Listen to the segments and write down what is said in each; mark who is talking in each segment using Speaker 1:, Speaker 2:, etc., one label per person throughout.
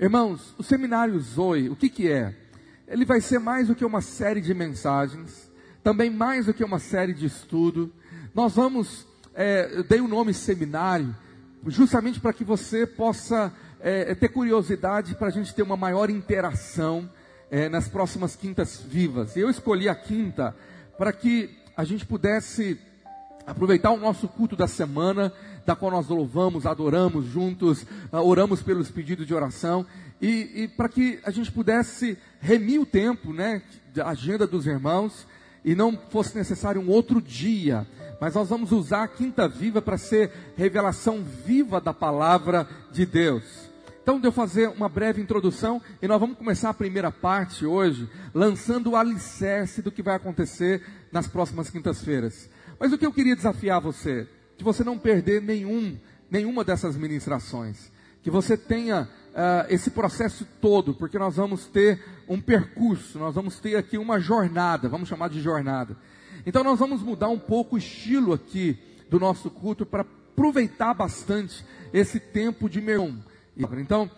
Speaker 1: Irmãos, o seminário Zoe, o que, que é? Ele vai ser mais do que uma série de mensagens, também mais do que uma série de estudo. Nós vamos, é, eu dei o nome seminário, justamente para que você possa é, ter curiosidade, para a gente ter uma maior interação é, nas próximas quintas vivas. Eu escolhi a quinta para que a gente pudesse aproveitar o nosso culto da semana, da qual nós louvamos, adoramos juntos, uh, oramos pelos pedidos de oração, e, e para que a gente pudesse remir o tempo, né, da agenda dos irmãos, e não fosse necessário um outro dia, mas nós vamos usar a quinta viva para ser revelação viva da palavra de Deus. Então, eu fazer uma breve introdução e nós vamos começar a primeira parte hoje, lançando o alicerce do que vai acontecer nas próximas quintas-feiras. Mas o que eu queria desafiar você, de você não perder nenhum, nenhuma dessas ministrações, que você tenha uh, esse processo todo, porque nós vamos ter um percurso, nós vamos ter aqui uma jornada, vamos chamar de jornada. Então, nós vamos mudar um pouco o estilo aqui do nosso culto para aproveitar bastante esse tempo de mergulho então,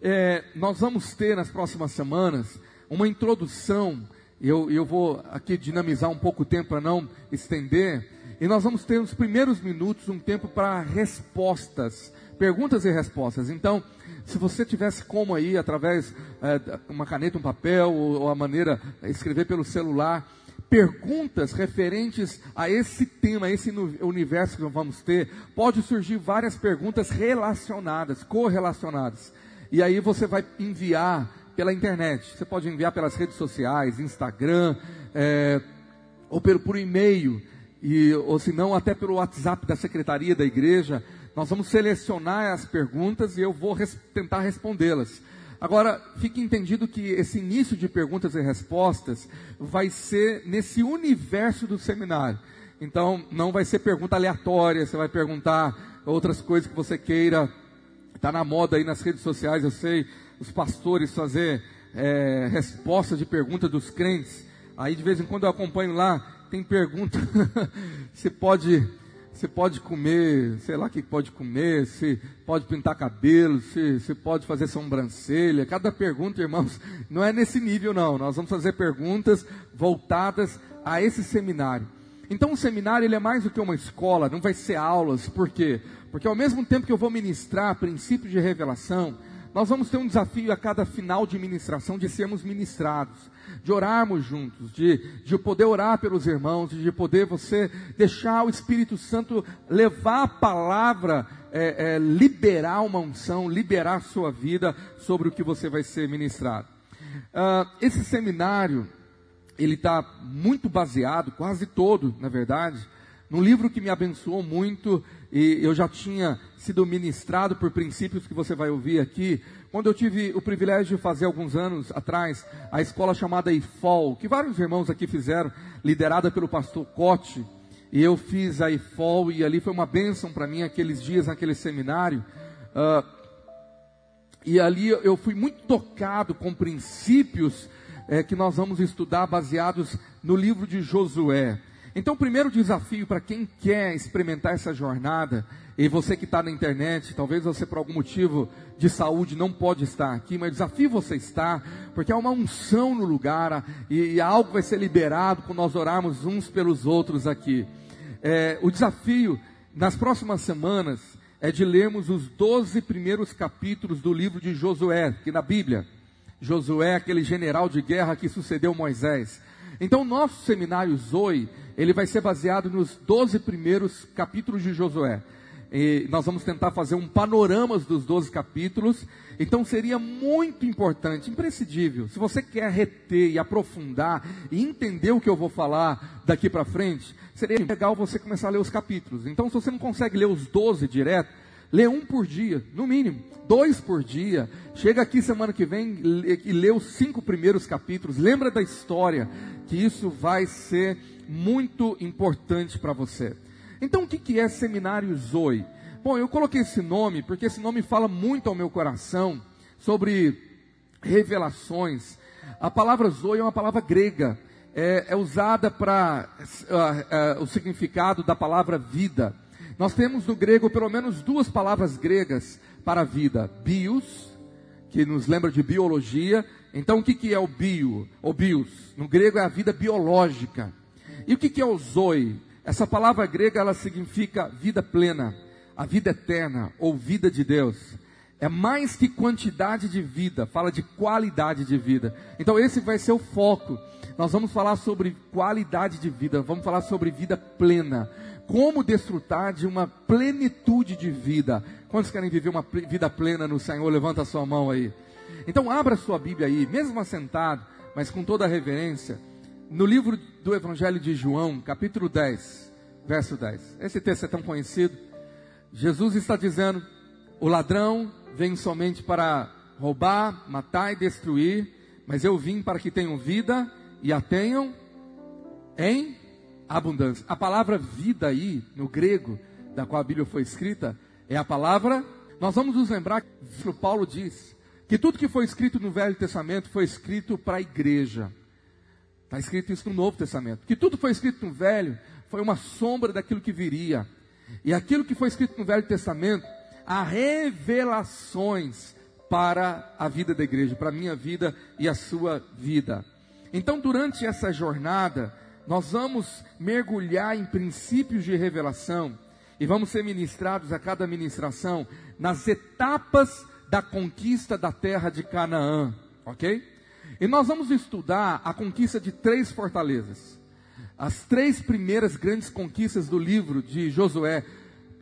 Speaker 1: é, nós vamos ter nas próximas semanas uma introdução. Eu, eu vou aqui dinamizar um pouco o tempo para não estender. E nós vamos ter nos primeiros minutos um tempo para respostas, perguntas e respostas. Então, se você tivesse como aí, através é, uma caneta, um papel, ou, ou a maneira escrever pelo celular, perguntas referentes a esse tema, a esse universo que nós vamos ter, pode surgir várias perguntas relacionadas, correlacionadas. E aí você vai enviar pela internet. Você pode enviar pelas redes sociais, Instagram, é, ou pelo, por e-mail, e, ou se não, até pelo WhatsApp da secretaria da igreja. Nós vamos selecionar as perguntas e eu vou res tentar respondê-las. Agora, fique entendido que esse início de perguntas e respostas vai ser nesse universo do seminário. Então, não vai ser pergunta aleatória, você vai perguntar outras coisas que você queira. Está na moda aí nas redes sociais, eu sei, os pastores fazer é, resposta de pergunta dos crentes. Aí de vez em quando eu acompanho lá, tem pergunta, você pode você pode comer, sei lá o que pode comer, se pode pintar cabelo, se, se pode fazer sobrancelha. Cada pergunta, irmãos, não é nesse nível, não. Nós vamos fazer perguntas voltadas a esse seminário. Então, o seminário ele é mais do que uma escola, não vai ser aulas. Por quê? Porque ao mesmo tempo que eu vou ministrar princípios de revelação, nós vamos ter um desafio a cada final de ministração de sermos ministrados, de orarmos juntos, de, de poder orar pelos irmãos, de poder você deixar o Espírito Santo levar a palavra, é, é, liberar uma unção, liberar a sua vida sobre o que você vai ser ministrado. Uh, esse seminário, ele está muito baseado, quase todo, na verdade, num livro que me abençoou muito e eu já tinha sido ministrado por princípios que você vai ouvir aqui, quando eu tive o privilégio de fazer alguns anos atrás a escola chamada IFOL, que vários irmãos aqui fizeram, liderada pelo pastor Cote, e eu fiz a IFOL e ali foi uma bênção para mim aqueles dias naquele seminário. Uh, e ali eu fui muito tocado com princípios é, que nós vamos estudar baseados no livro de Josué. Então, o primeiro desafio para quem quer experimentar essa jornada, e você que está na internet, talvez você por algum motivo de saúde não pode estar aqui, mas desafio você estar, porque há uma unção no lugar e, e algo vai ser liberado quando nós orarmos uns pelos outros aqui. É, o desafio nas próximas semanas é de lermos os 12 primeiros capítulos do livro de Josué, que na Bíblia, Josué, aquele general de guerra que sucedeu Moisés. Então, nosso seminário Zoe, ele vai ser baseado nos 12 primeiros capítulos de Josué. E nós vamos tentar fazer um panorama dos 12 capítulos. Então seria muito importante, imprescindível, se você quer reter e aprofundar e entender o que eu vou falar daqui para frente, seria legal você começar a ler os capítulos. Então, se você não consegue ler os 12 direto, lê um por dia, no mínimo, dois por dia. Chega aqui semana que vem e lê os cinco primeiros capítulos. Lembra da história, que isso vai ser muito importante para você. Então, o que é Seminário Zoe? Bom, eu coloquei esse nome porque esse nome fala muito ao meu coração sobre revelações. A palavra Zoe é uma palavra grega, é, é usada para uh, uh, o significado da palavra vida. Nós temos no grego pelo menos duas palavras gregas para vida: bios, que nos lembra de biologia. Então, o que, que é o bio? O bios, no grego é a vida biológica. E o que, que é o zoe? Essa palavra grega ela significa vida plena, a vida eterna ou vida de Deus. É mais que quantidade de vida, fala de qualidade de vida. Então esse vai ser o foco. Nós vamos falar sobre qualidade de vida, vamos falar sobre vida plena. Como desfrutar de uma plenitude de vida. Quantos querem viver uma vida plena no Senhor? Levanta a sua mão aí. Então abra sua Bíblia aí, mesmo assentado, mas com toda a reverência, no livro do Evangelho de João, capítulo 10, verso 10. Esse texto é tão conhecido. Jesus está dizendo: o ladrão vem somente para roubar, matar e destruir, mas eu vim para que tenham vida e a tenham em abundância. A palavra vida aí, no grego, da qual a Bíblia foi escrita, é a palavra. Nós vamos nos lembrar que Paulo diz que tudo que foi escrito no Velho Testamento foi escrito para a igreja. Está escrito isso no Novo Testamento. Que tudo foi escrito no Velho foi uma sombra daquilo que viria. E aquilo que foi escrito no Velho Testamento a revelações para a vida da igreja, para a minha vida e a sua vida. Então, durante essa jornada, nós vamos mergulhar em princípios de revelação e vamos ser ministrados a cada ministração nas etapas da conquista da terra de Canaã, ok? E nós vamos estudar a conquista de três fortalezas. As três primeiras grandes conquistas do livro de Josué,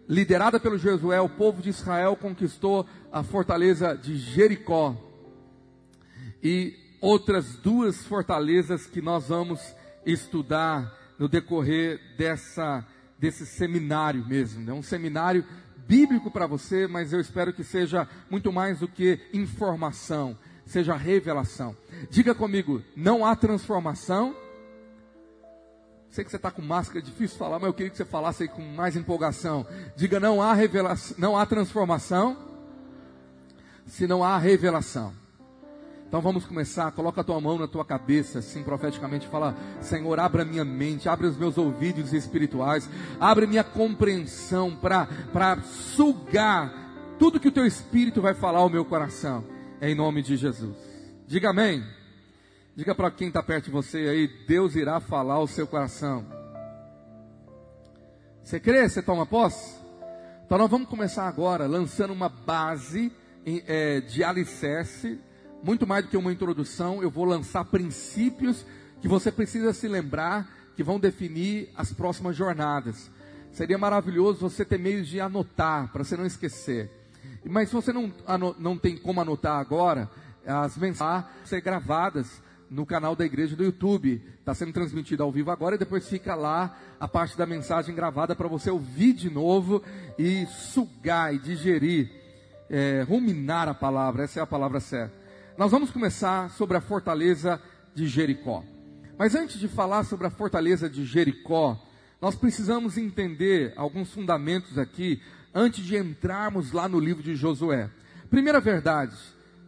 Speaker 1: liderada pelo Josué, o povo de Israel conquistou a fortaleza de Jericó. E outras duas fortalezas que nós vamos estudar no decorrer dessa, desse seminário mesmo. É um seminário bíblico para você, mas eu espero que seja muito mais do que informação, seja revelação. Diga comigo: não há transformação Sei que você está com máscara, é difícil falar, mas eu queria que você falasse com mais empolgação. Diga: não há revelação, não há transformação, se não há revelação. Então vamos começar. Coloca a tua mão na tua cabeça, assim profeticamente, fala: Senhor, abra minha mente, abre os meus ouvidos espirituais, abre minha compreensão para sugar tudo que o teu espírito vai falar ao meu coração. Em nome de Jesus. Diga amém. Diga para quem está perto de você aí, Deus irá falar ao seu coração. Você crê? Você toma posse? Então nós vamos começar agora lançando uma base é, de alicerce, muito mais do que uma introdução. Eu vou lançar princípios que você precisa se lembrar que vão definir as próximas jornadas. Seria maravilhoso você ter meios de anotar, para você não esquecer. Mas se você não, não tem como anotar agora, as mensagens vão ser gravadas no canal da igreja do YouTube. Está sendo transmitido ao vivo agora e depois fica lá a parte da mensagem gravada para você ouvir de novo e sugar e digerir, é, ruminar a palavra. Essa é a palavra certa. Nós vamos começar sobre a fortaleza de Jericó. Mas antes de falar sobre a fortaleza de Jericó, nós precisamos entender alguns fundamentos aqui antes de entrarmos lá no livro de Josué. Primeira verdade,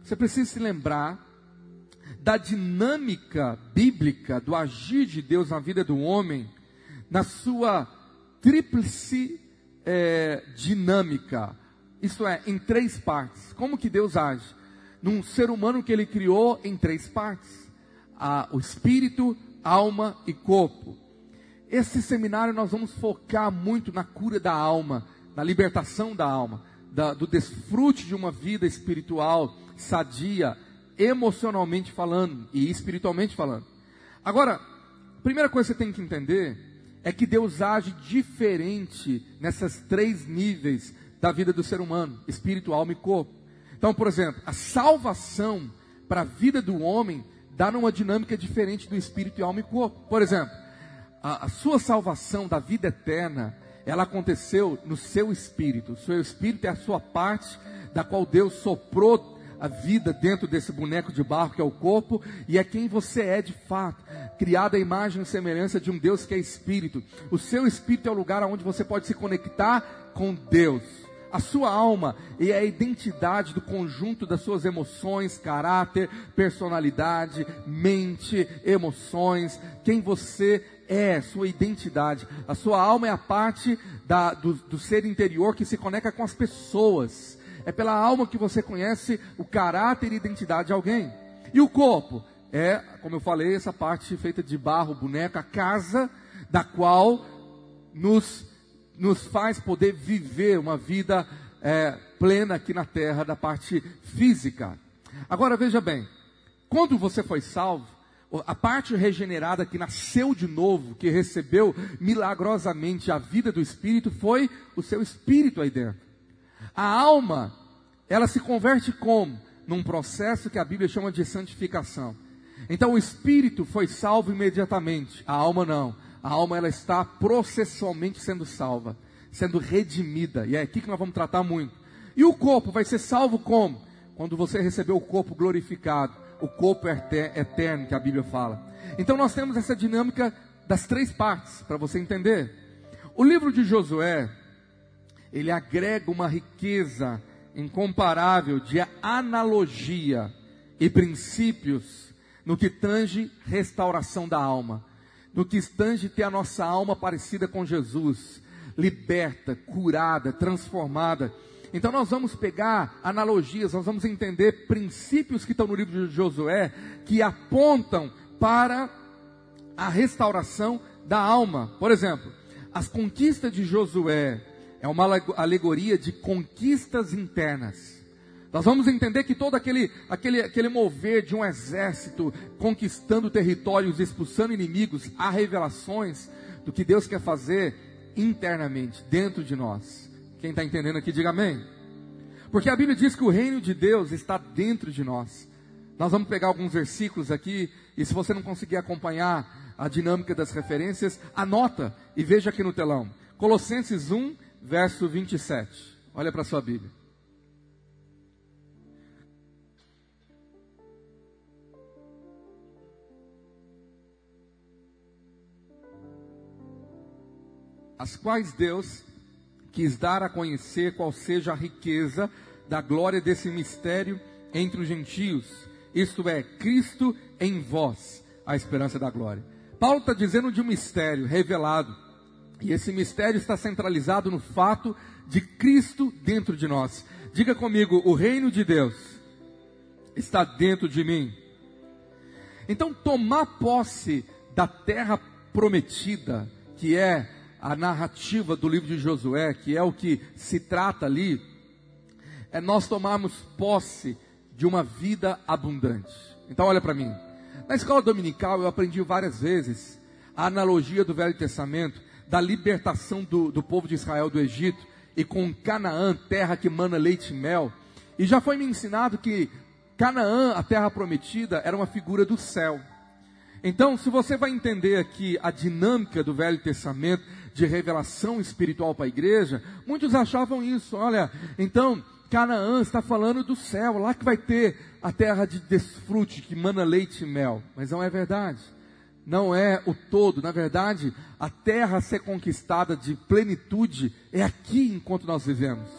Speaker 1: você precisa se lembrar da dinâmica bíblica do agir de Deus na vida do homem, na sua tríplice é, dinâmica, isto é, em três partes. Como que Deus age? Num ser humano que ele criou em três partes: a, o espírito, alma e corpo. Esse seminário nós vamos focar muito na cura da alma, na libertação da alma, da, do desfrute de uma vida espiritual sadia, emocionalmente falando e espiritualmente falando. Agora, a primeira coisa que você tem que entender é que Deus age diferente nessas três níveis da vida do ser humano: espírito, alma e corpo. Então, por exemplo, a salvação para a vida do homem dá numa dinâmica diferente do espírito, alma e corpo. Por exemplo, a, a sua salvação da vida eterna, ela aconteceu no seu espírito. O seu espírito é a sua parte da qual Deus soprou a vida dentro desse boneco de barro que é o corpo, e é quem você é de fato, criado à imagem e semelhança de um Deus que é espírito. O seu espírito é o lugar onde você pode se conectar com Deus. A sua alma é a identidade do conjunto das suas emoções, caráter, personalidade, mente, emoções, quem você é, sua identidade. A sua alma é a parte da, do, do ser interior que se conecta com as pessoas É pela alma que você conhece o caráter e identidade de alguém. E o corpo é, como eu falei, essa parte feita de barro, boneca, casa da qual nos, nos faz poder viver uma vida é, plena aqui na terra, da parte física. Agora veja bem, quando você foi salvo, a parte regenerada que nasceu de novo, que recebeu milagrosamente a vida do Espírito, foi o seu espírito aí dentro. A alma, ela se converte como? Num processo que a Bíblia chama de santificação. Então o espírito foi salvo imediatamente, a alma não. A alma ela está processualmente sendo salva, sendo redimida. E é aqui que nós vamos tratar muito. E o corpo vai ser salvo como? Quando você recebeu o corpo glorificado, o corpo eterno que a Bíblia fala. Então nós temos essa dinâmica das três partes para você entender. O livro de Josué, ele agrega uma riqueza incomparável de analogia e princípios no que tange restauração da alma no que tange ter a nossa alma parecida com Jesus, liberta, curada, transformada. Então nós vamos pegar analogias, nós vamos entender princípios que estão no livro de Josué que apontam para a restauração da alma. Por exemplo, as conquistas de Josué é uma alegoria de conquistas internas. Nós vamos entender que todo aquele, aquele, aquele mover de um exército conquistando territórios, expulsando inimigos, há revelações do que Deus quer fazer internamente, dentro de nós. Quem está entendendo aqui, diga amém. Porque a Bíblia diz que o reino de Deus está dentro de nós. Nós vamos pegar alguns versículos aqui, e se você não conseguir acompanhar a dinâmica das referências, anota e veja aqui no telão. Colossenses 1, verso 27. Olha para a sua Bíblia. As quais Deus quis dar a conhecer qual seja a riqueza da glória desse mistério entre os gentios, isto é, Cristo em vós, a esperança da glória. Paulo está dizendo de um mistério revelado, e esse mistério está centralizado no fato de Cristo dentro de nós. Diga comigo, o reino de Deus está dentro de mim. Então, tomar posse da terra prometida, que é a narrativa do livro de Josué, que é o que se trata ali, é nós tomarmos posse de uma vida abundante. Então, olha para mim. Na escola dominical, eu aprendi várias vezes a analogia do Velho Testamento, da libertação do, do povo de Israel do Egito, e com Canaã, terra que mana leite e mel. E já foi me ensinado que Canaã, a terra prometida, era uma figura do céu. Então, se você vai entender aqui a dinâmica do Velho Testamento, de revelação espiritual para a igreja, muitos achavam isso. Olha, então Canaã está falando do céu, lá que vai ter a terra de desfrute, que mana leite e mel. Mas não é verdade. Não é o todo. Na verdade, a terra a ser conquistada de plenitude é aqui enquanto nós vivemos.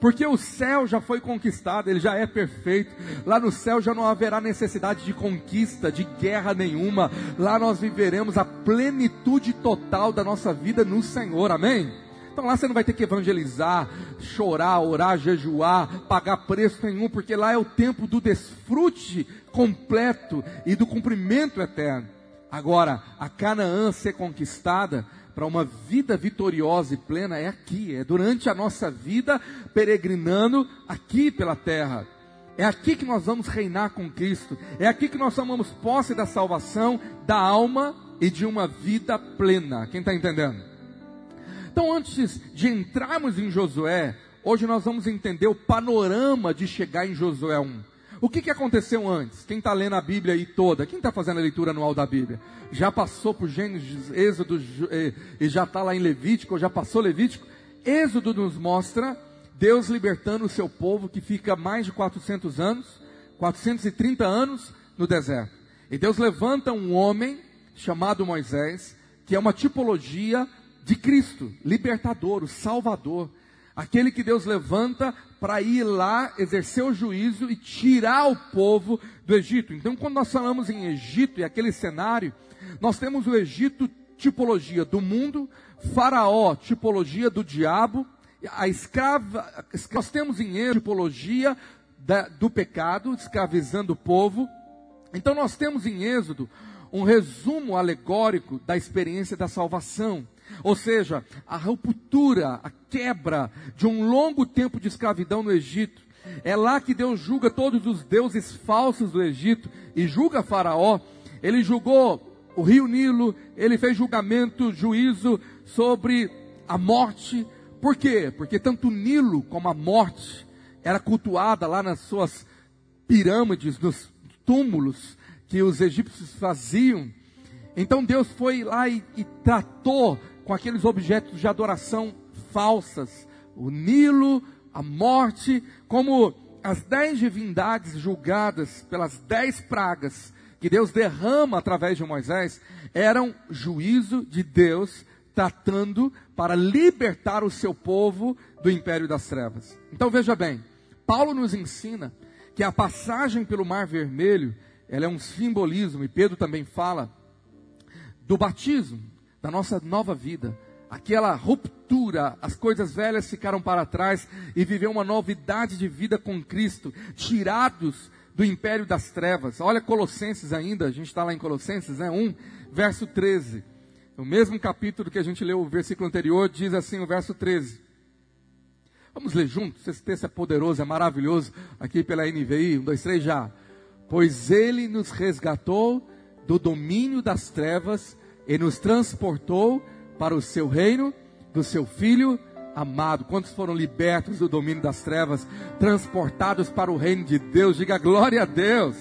Speaker 1: Porque o céu já foi conquistado, ele já é perfeito. Lá no céu já não haverá necessidade de conquista, de guerra nenhuma. Lá nós viveremos a plenitude total da nossa vida no Senhor. Amém? Então lá você não vai ter que evangelizar, chorar, orar, jejuar, pagar preço nenhum, porque lá é o tempo do desfrute completo e do cumprimento eterno. Agora, a Canaã ser conquistada, para uma vida vitoriosa e plena é aqui, é durante a nossa vida peregrinando aqui pela terra. É aqui que nós vamos reinar com Cristo. É aqui que nós tomamos posse da salvação da alma e de uma vida plena. Quem está entendendo? Então, antes de entrarmos em Josué, hoje nós vamos entender o panorama de chegar em Josué 1. O que, que aconteceu antes? Quem está lendo a Bíblia aí toda? Quem está fazendo a leitura anual da Bíblia? Já passou por Gênesis, Êxodo e já está lá em Levítico, já passou Levítico? Êxodo nos mostra Deus libertando o seu povo que fica mais de 400 anos, 430 anos no deserto. E Deus levanta um homem chamado Moisés, que é uma tipologia de Cristo, libertador, o Salvador. Aquele que Deus levanta para ir lá exercer o juízo e tirar o povo do Egito. Então, quando nós falamos em Egito e aquele cenário, nós temos o Egito tipologia do mundo, Faraó tipologia do diabo a escrava, nós temos em Êxodo tipologia da, do pecado, escravizando o povo. Então nós temos em Êxodo um resumo alegórico da experiência da salvação. Ou seja, a ruptura, a quebra de um longo tempo de escravidão no Egito. É lá que Deus julga todos os deuses falsos do Egito e julga Faraó. Ele julgou o rio Nilo, ele fez julgamento, juízo sobre a morte. Por quê? Porque tanto o Nilo como a morte era cultuada lá nas suas pirâmides, nos túmulos que os egípcios faziam. Então Deus foi lá e, e tratou com aqueles objetos de adoração falsas, o Nilo, a morte, como as dez divindades julgadas pelas dez pragas que Deus derrama através de Moisés, eram juízo de Deus tratando para libertar o seu povo do império das trevas. Então veja bem, Paulo nos ensina que a passagem pelo Mar Vermelho, ela é um simbolismo, e Pedro também fala do batismo da nossa nova vida. Aquela ruptura, as coisas velhas ficaram para trás e viver uma novidade de vida com Cristo, tirados do império das trevas. Olha Colossenses ainda, a gente está lá em Colossenses, né? 1, verso 13. O mesmo capítulo que a gente leu, o versículo anterior, diz assim o verso 13. Vamos ler juntos, esse texto é poderoso, é maravilhoso, aqui pela NVI, um, dois, três, já. Pois ele nos resgatou do domínio das trevas e nos transportou para o seu reino, do seu filho amado. Quantos foram libertos do domínio das trevas, transportados para o reino de Deus? Diga glória a Deus.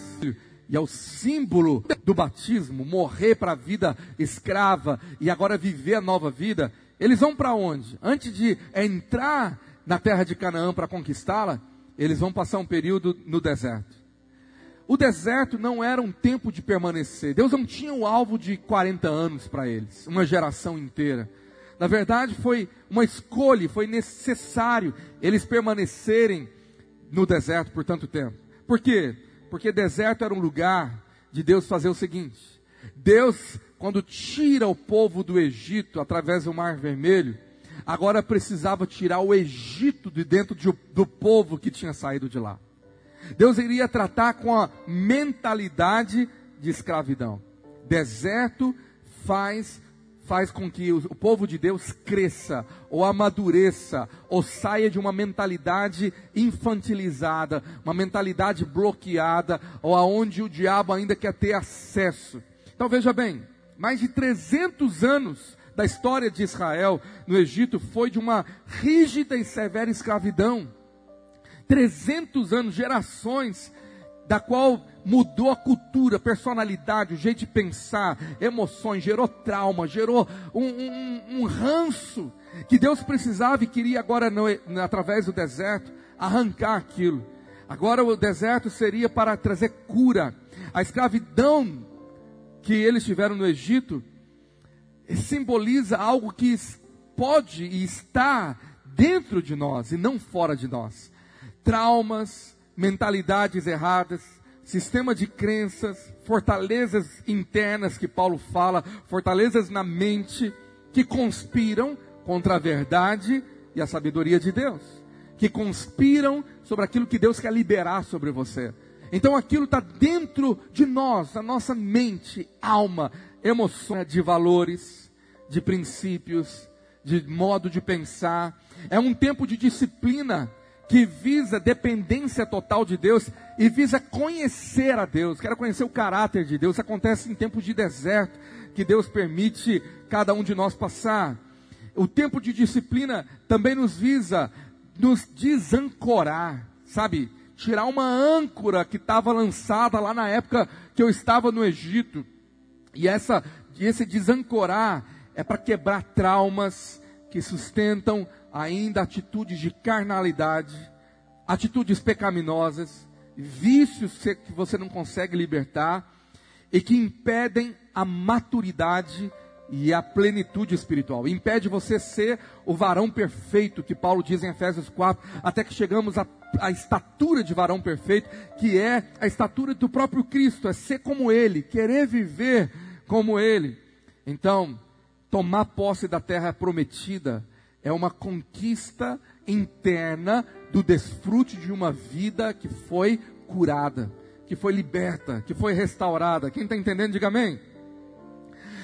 Speaker 1: E é o símbolo do batismo, morrer para a vida escrava e agora viver a nova vida. Eles vão para onde? Antes de entrar na terra de Canaã para conquistá-la, eles vão passar um período no deserto. O deserto não era um tempo de permanecer. Deus não tinha o um alvo de 40 anos para eles, uma geração inteira. Na verdade, foi uma escolha, foi necessário eles permanecerem no deserto por tanto tempo. Por quê? Porque deserto era um lugar de Deus fazer o seguinte: Deus, quando tira o povo do Egito através do Mar Vermelho, agora precisava tirar o Egito de dentro de, do povo que tinha saído de lá. Deus iria tratar com a mentalidade de escravidão. Deserto faz faz com que o, povo de Deus cresça, ou amadureça, ou saia de uma mentalidade infantilizada, uma mentalidade bloqueada, ou aonde o diabo ainda quer ter acesso. Então veja bem, mais de 300 anos da história de Israel no Egito foi de uma rígida e severa escravidão. 300 anos, gerações, da qual mudou a cultura, personalidade, o jeito de pensar, emoções, gerou trauma, gerou um, um, um ranço que Deus precisava e queria agora, no, através do deserto, arrancar aquilo. Agora o deserto seria para trazer cura. A escravidão que eles tiveram no Egito simboliza algo que pode e está dentro de nós e não fora de nós traumas, mentalidades erradas, sistema de crenças, fortalezas internas que Paulo fala, fortalezas na mente que conspiram contra a verdade e a sabedoria de Deus, que conspiram sobre aquilo que Deus quer liberar sobre você. Então aquilo está dentro de nós, a nossa mente, alma, emoções, de valores, de princípios, de modo de pensar. É um tempo de disciplina que visa dependência total de Deus e visa conhecer a Deus, quero conhecer o caráter de Deus. Acontece em tempos de deserto que Deus permite cada um de nós passar. O tempo de disciplina também nos visa nos desancorar, sabe? Tirar uma âncora que estava lançada lá na época que eu estava no Egito. E essa, esse desancorar é para quebrar traumas que sustentam ainda atitudes de carnalidade, atitudes pecaminosas, vícios que você não consegue libertar e que impedem a maturidade e a plenitude espiritual. Impede você ser o varão perfeito que Paulo diz em Efésios 4, até que chegamos à, à estatura de varão perfeito, que é a estatura do próprio Cristo, é ser como ele, querer viver como ele. Então, tomar posse da terra prometida é uma conquista interna do desfrute de uma vida que foi curada, que foi liberta, que foi restaurada. Quem está entendendo, diga amém.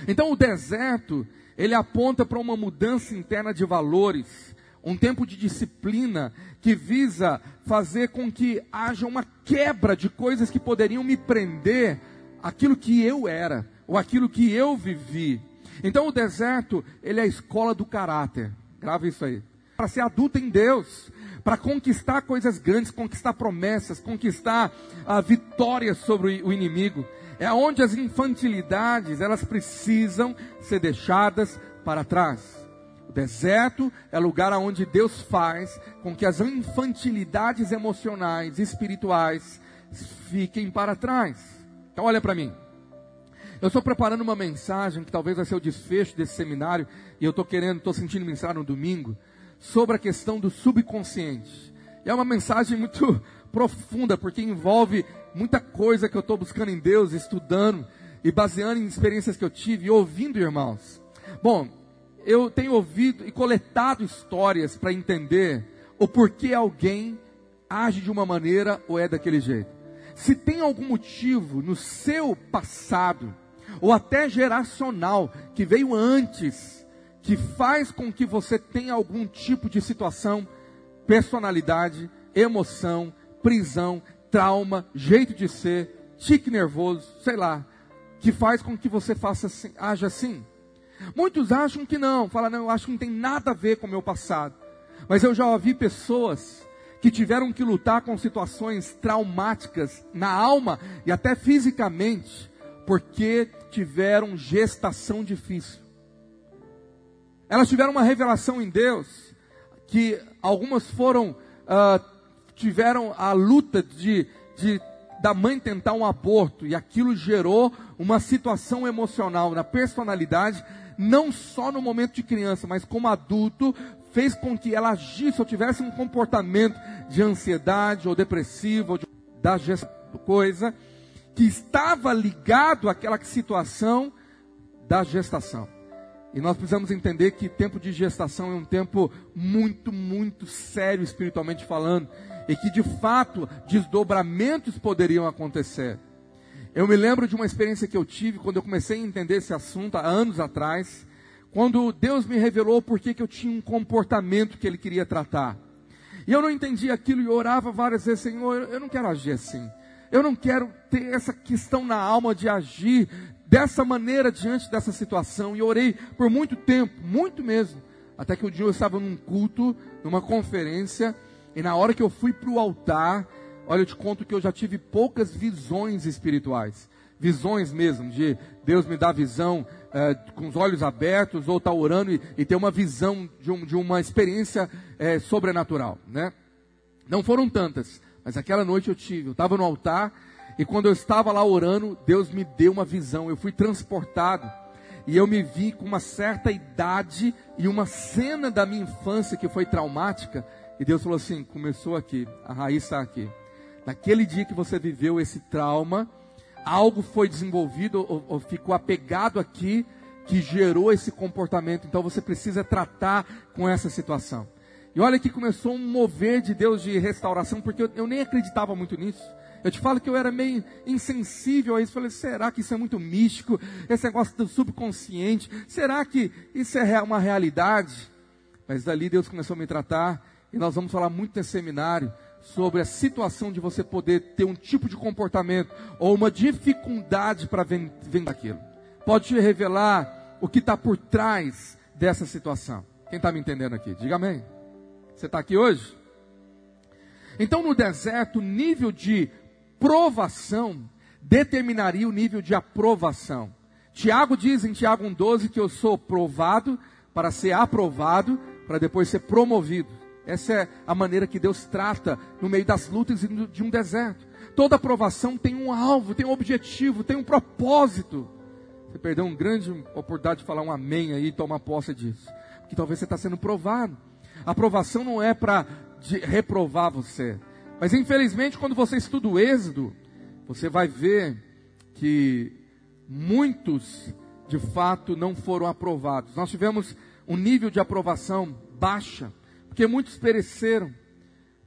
Speaker 1: Então o deserto, ele aponta para uma mudança interna de valores, um tempo de disciplina que visa fazer com que haja uma quebra de coisas que poderiam me prender aquilo que eu era, ou aquilo que eu vivi. Então o deserto, ele é a escola do caráter. Grava isso aí. Para ser adulto em Deus, para conquistar coisas grandes, conquistar promessas, conquistar a vitória sobre o inimigo. É onde as infantilidades, elas precisam ser deixadas para trás. O deserto é lugar onde Deus faz com que as infantilidades emocionais, espirituais, fiquem para trás. Então olha para mim. Eu estou preparando uma mensagem que talvez vai ser o desfecho desse seminário, e eu estou querendo, estou sentindo ministrar no domingo, sobre a questão do subconsciente. E é uma mensagem muito profunda, porque envolve muita coisa que eu estou buscando em Deus, estudando e baseando em experiências que eu tive e ouvindo irmãos. Bom, eu tenho ouvido e coletado histórias para entender o porquê alguém age de uma maneira ou é daquele jeito. Se tem algum motivo no seu passado, ou até geracional, que veio antes, que faz com que você tenha algum tipo de situação, personalidade, emoção, prisão, trauma, jeito de ser, tique nervoso, sei lá, que faz com que você faça assim, haja assim. Muitos acham que não, falam, não, eu acho que não tem nada a ver com o meu passado. Mas eu já ouvi pessoas que tiveram que lutar com situações traumáticas na alma e até fisicamente, porque tiveram gestação difícil. Elas tiveram uma revelação em Deus, que algumas foram, uh, tiveram a luta de, de da mãe tentar um aborto, e aquilo gerou uma situação emocional na personalidade não só no momento de criança, mas como adulto, fez com que ela agisse ou tivesse um comportamento de ansiedade ou depressivo, ou de, da coisa, que estava ligado àquela situação da gestação. E nós precisamos entender que tempo de gestação é um tempo muito, muito sério espiritualmente falando, e que de fato desdobramentos poderiam acontecer. Eu me lembro de uma experiência que eu tive quando eu comecei a entender esse assunto há anos atrás, quando Deus me revelou por que eu tinha um comportamento que Ele queria tratar. E eu não entendia aquilo e orava várias vezes, Senhor, eu não quero agir assim. Eu não quero ter essa questão na alma de agir dessa maneira diante dessa situação. E orei por muito tempo, muito mesmo. Até que o um dia eu estava num culto, numa conferência, e na hora que eu fui para o altar, Olha, eu te conto que eu já tive poucas visões espirituais. Visões mesmo, de Deus me dar visão é, com os olhos abertos, ou estar tá orando e, e, ter uma visão de, um, de uma experiência é, sobrenatural, né? Não foram tantas, mas aquela noite eu tive. Eu estava no altar e quando eu estava lá orando, Deus me deu uma visão. Eu fui transportado e eu me vi com uma certa idade e uma cena da minha infância que foi traumática. E Deus falou assim: começou aqui, a raiz está aqui. Naquele dia que você viveu esse trauma, algo foi desenvolvido ou, ou ficou apegado aqui que gerou esse comportamento. Então você precisa tratar com essa situação. E olha que começou um mover de Deus de restauração, porque eu, eu, nem acreditava muito nisso. Eu te falo que eu era meio insensível a isso. Falei, será que isso é muito místico? Esse negócio do subconsciente? Será que isso é uma realidade? Mas dali Deus começou a me tratar, e nós vamos falar muito nesse seminário sobre a situação de você poder ter um tipo de comportamento ou uma dificuldade para vender aquilo. Pode te revelar o que está por trás dessa situação. Quem está me entendendo aqui? Diga amém. Você está aqui hoje? Então, no deserto, o nível de provação determinaria o nível de aprovação. Tiago diz em Tiago 1,12 que eu sou provado para ser aprovado, para depois ser promovido. Essa é a maneira que Deus trata no meio das lutas de um deserto. Toda aprovação tem um alvo, tem um objetivo, tem um propósito. Você perdeu uma grande oportunidade de falar um amém aí e tomar posse disso. Porque talvez você está sendo provado. Aprovação não é para reprovar você. Mas infelizmente, quando você estuda o Êxodo, você vai ver que muitos de fato não foram aprovados. Nós tivemos um nível de aprovação baixa, porque muitos pereceram.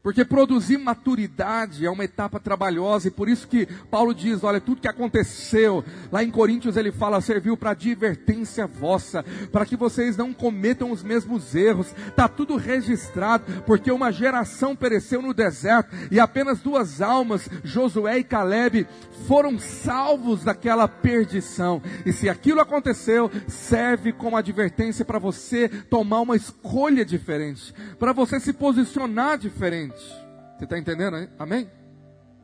Speaker 1: Porque produzir maturidade é uma etapa trabalhosa e por isso que Paulo diz, olha, tudo que aconteceu, lá em Coríntios ele fala, serviu para advertência vossa, para que vocês não cometam os mesmos erros. Está tudo registrado, porque uma geração pereceu no deserto e apenas duas almas, Josué e Caleb, foram salvos daquela perdição. E se aquilo aconteceu, serve como advertência para você tomar uma escolha diferente, para você se posicionar diferente. Você está entendendo, hein? Amém?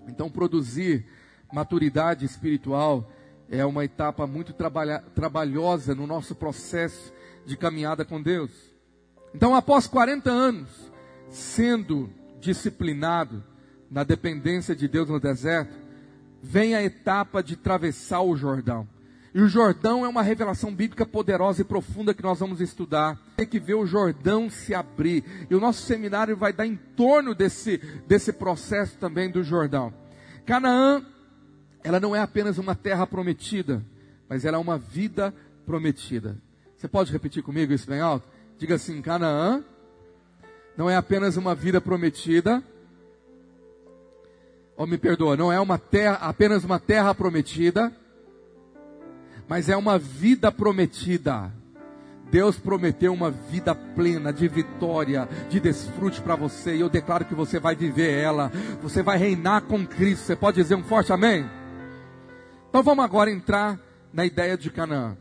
Speaker 1: Então, produzir maturidade espiritual é uma etapa muito trabalha, trabalhosa no nosso processo de caminhada com Deus. Então, após 40 anos sendo disciplinado na dependência de Deus no deserto, vem a etapa de atravessar o Jordão. E o Jordão é uma revelação bíblica poderosa e profunda que nós vamos estudar. Tem que ver o Jordão se abrir. E o nosso seminário vai dar em torno desse, desse processo também do Jordão. Canaã, ela não é apenas uma terra prometida, mas ela é uma vida prometida. Você pode repetir comigo isso bem alto? Diga assim: Canaã não é apenas uma vida prometida, ou me perdoa, não é uma terra, apenas uma terra prometida, mas é uma vida prometida. Deus prometeu uma vida plena de vitória, de desfrute para você, e eu declaro que você vai viver ela. Você vai reinar com Cristo. Você pode dizer um forte amém? Então vamos agora entrar na ideia de Canaã.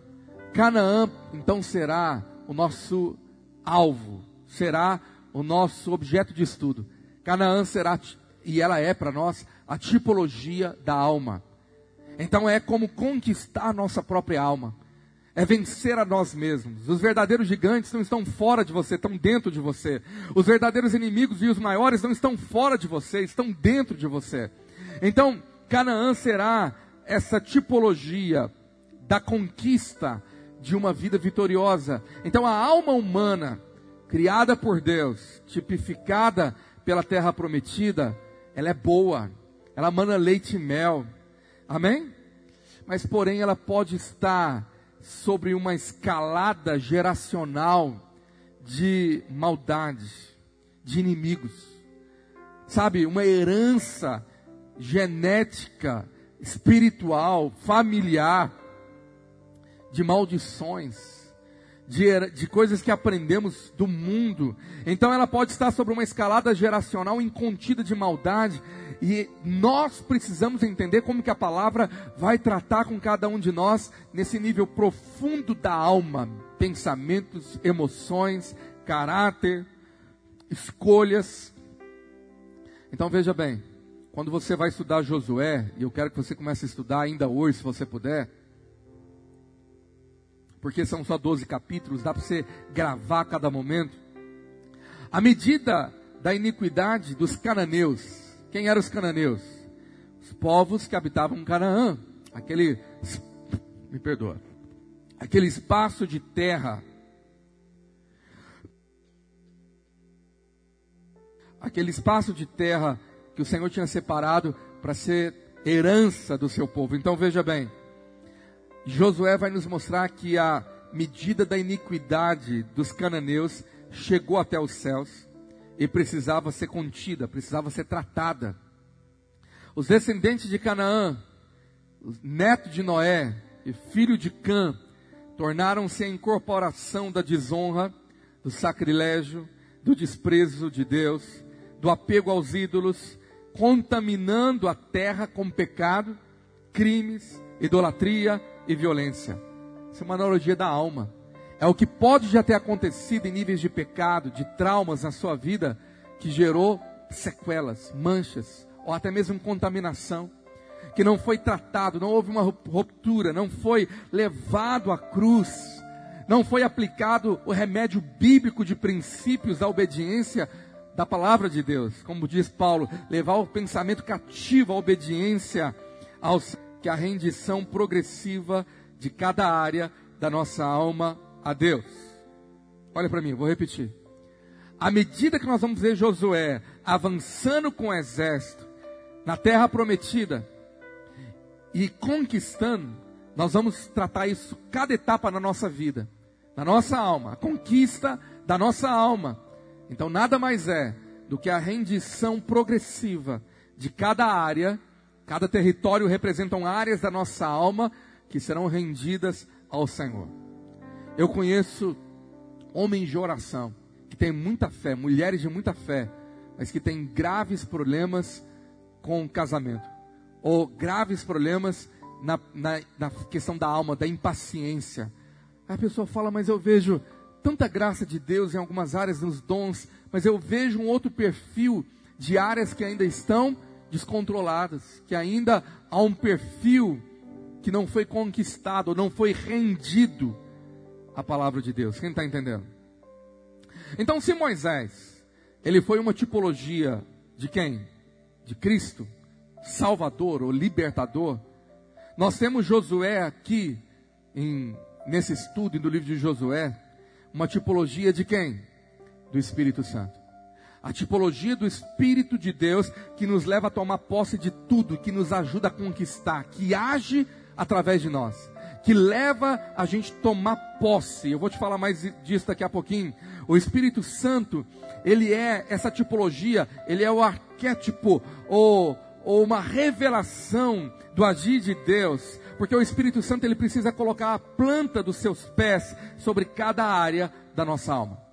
Speaker 1: Canaã então será o nosso alvo, será o nosso objeto de estudo. Canaã será, e ela é para nós, a tipologia da alma. Então é como conquistar nossa própria alma. É vencer a nós mesmos. Os verdadeiros gigantes não estão fora de você, estão dentro de você. Os verdadeiros inimigos e os maiores não estão fora de você, estão dentro de você. Então, Canaã será essa tipologia da conquista de uma vida vitoriosa. Então, a alma humana, criada por Deus, tipificada pela terra prometida, ela é boa, ela mana leite e mel. Amém? Mas, porém, ela pode estar sobre uma escalada geracional de maldade, de inimigos. Sabe, uma herança genética, espiritual, familiar, de maldições, de, de coisas que aprendemos do mundo. Então ela pode estar sobre uma escalada geracional incontida de maldade e nós precisamos entender como que a palavra vai tratar com cada um de nós nesse nível profundo da alma, pensamentos, emoções, caráter, escolhas. Então veja bem, quando você vai estudar Josué, e eu quero que você comece a estudar ainda hoje, se você puder, porque são só 12 capítulos, dá para você gravar cada momento. A medida da iniquidade dos cananeus, quem eram os cananeus? Os povos que habitavam Canaã, aquele, me perdoa, aquele espaço de terra, aquele espaço de terra que o Senhor tinha separado para ser herança do seu povo. Então veja bem, Josué vai nos mostrar que a medida da iniquidade dos cananeus chegou até os céus e precisava ser contida, precisava ser tratada. Os descendentes de Canaã, neto de Noé e filho de Cã, tornaram-se a incorporação da desonra, do sacrilégio, do desprezo de Deus, do apego aos ídolos, contaminando a terra com pecado, crimes, idolatria e violência. Isso é uma analogia da alma. É o que pode já ter acontecido em níveis de pecado, de traumas na sua vida, que gerou sequelas, manchas, ou até mesmo contaminação, que não foi tratado, não houve uma ruptura, não foi levado à cruz, não foi aplicado o remédio bíblico de princípios da obediência da palavra de Deus, como diz Paulo, levar o pensamento cativo à obediência, aos, que a rendição progressiva de cada área da nossa alma a Deus. Olha para mim, vou repetir. À medida que nós vamos ver Josué avançando com o exército na terra prometida e conquistando, nós vamos tratar isso cada etapa na nossa vida. da nossa alma, a conquista da nossa alma. Então, nada mais é do que a rendição progressiva de cada área, cada território representam áreas da nossa alma que serão rendidas ao Senhor. Eu conheço homens de oração que têm muita fé, mulheres de muita fé, mas que têm graves problemas com o casamento, ou graves problemas na, na, na questão da alma, da impaciência. A pessoa fala, mas eu vejo tanta graça de Deus em algumas áreas nos dons, mas eu vejo um outro perfil de áreas que ainda estão descontroladas, que ainda há um perfil que não foi conquistado, não foi rendido à palavra de Deus. Quem está entendendo? Então, se Moisés, ele foi uma tipologia de quem? De Cristo, Salvador ou Libertador, nós temos Josué aqui, em, nesse estudo do livro de Josué, uma tipologia de quem? Do Espírito Santo. A tipologia do Espírito de Deus que nos leva a tomar posse de tudo, que nos ajuda a conquistar, que age através de nós, que leva a gente tomar posse. Eu vou te falar mais disso daqui a pouquinho. O Espírito Santo, ele é essa tipologia, ele é o arquétipo ou, ou uma revelação do agir de Deus, porque o Espírito Santo ele precisa colocar a planta dos seus pés sobre cada área da nossa alma.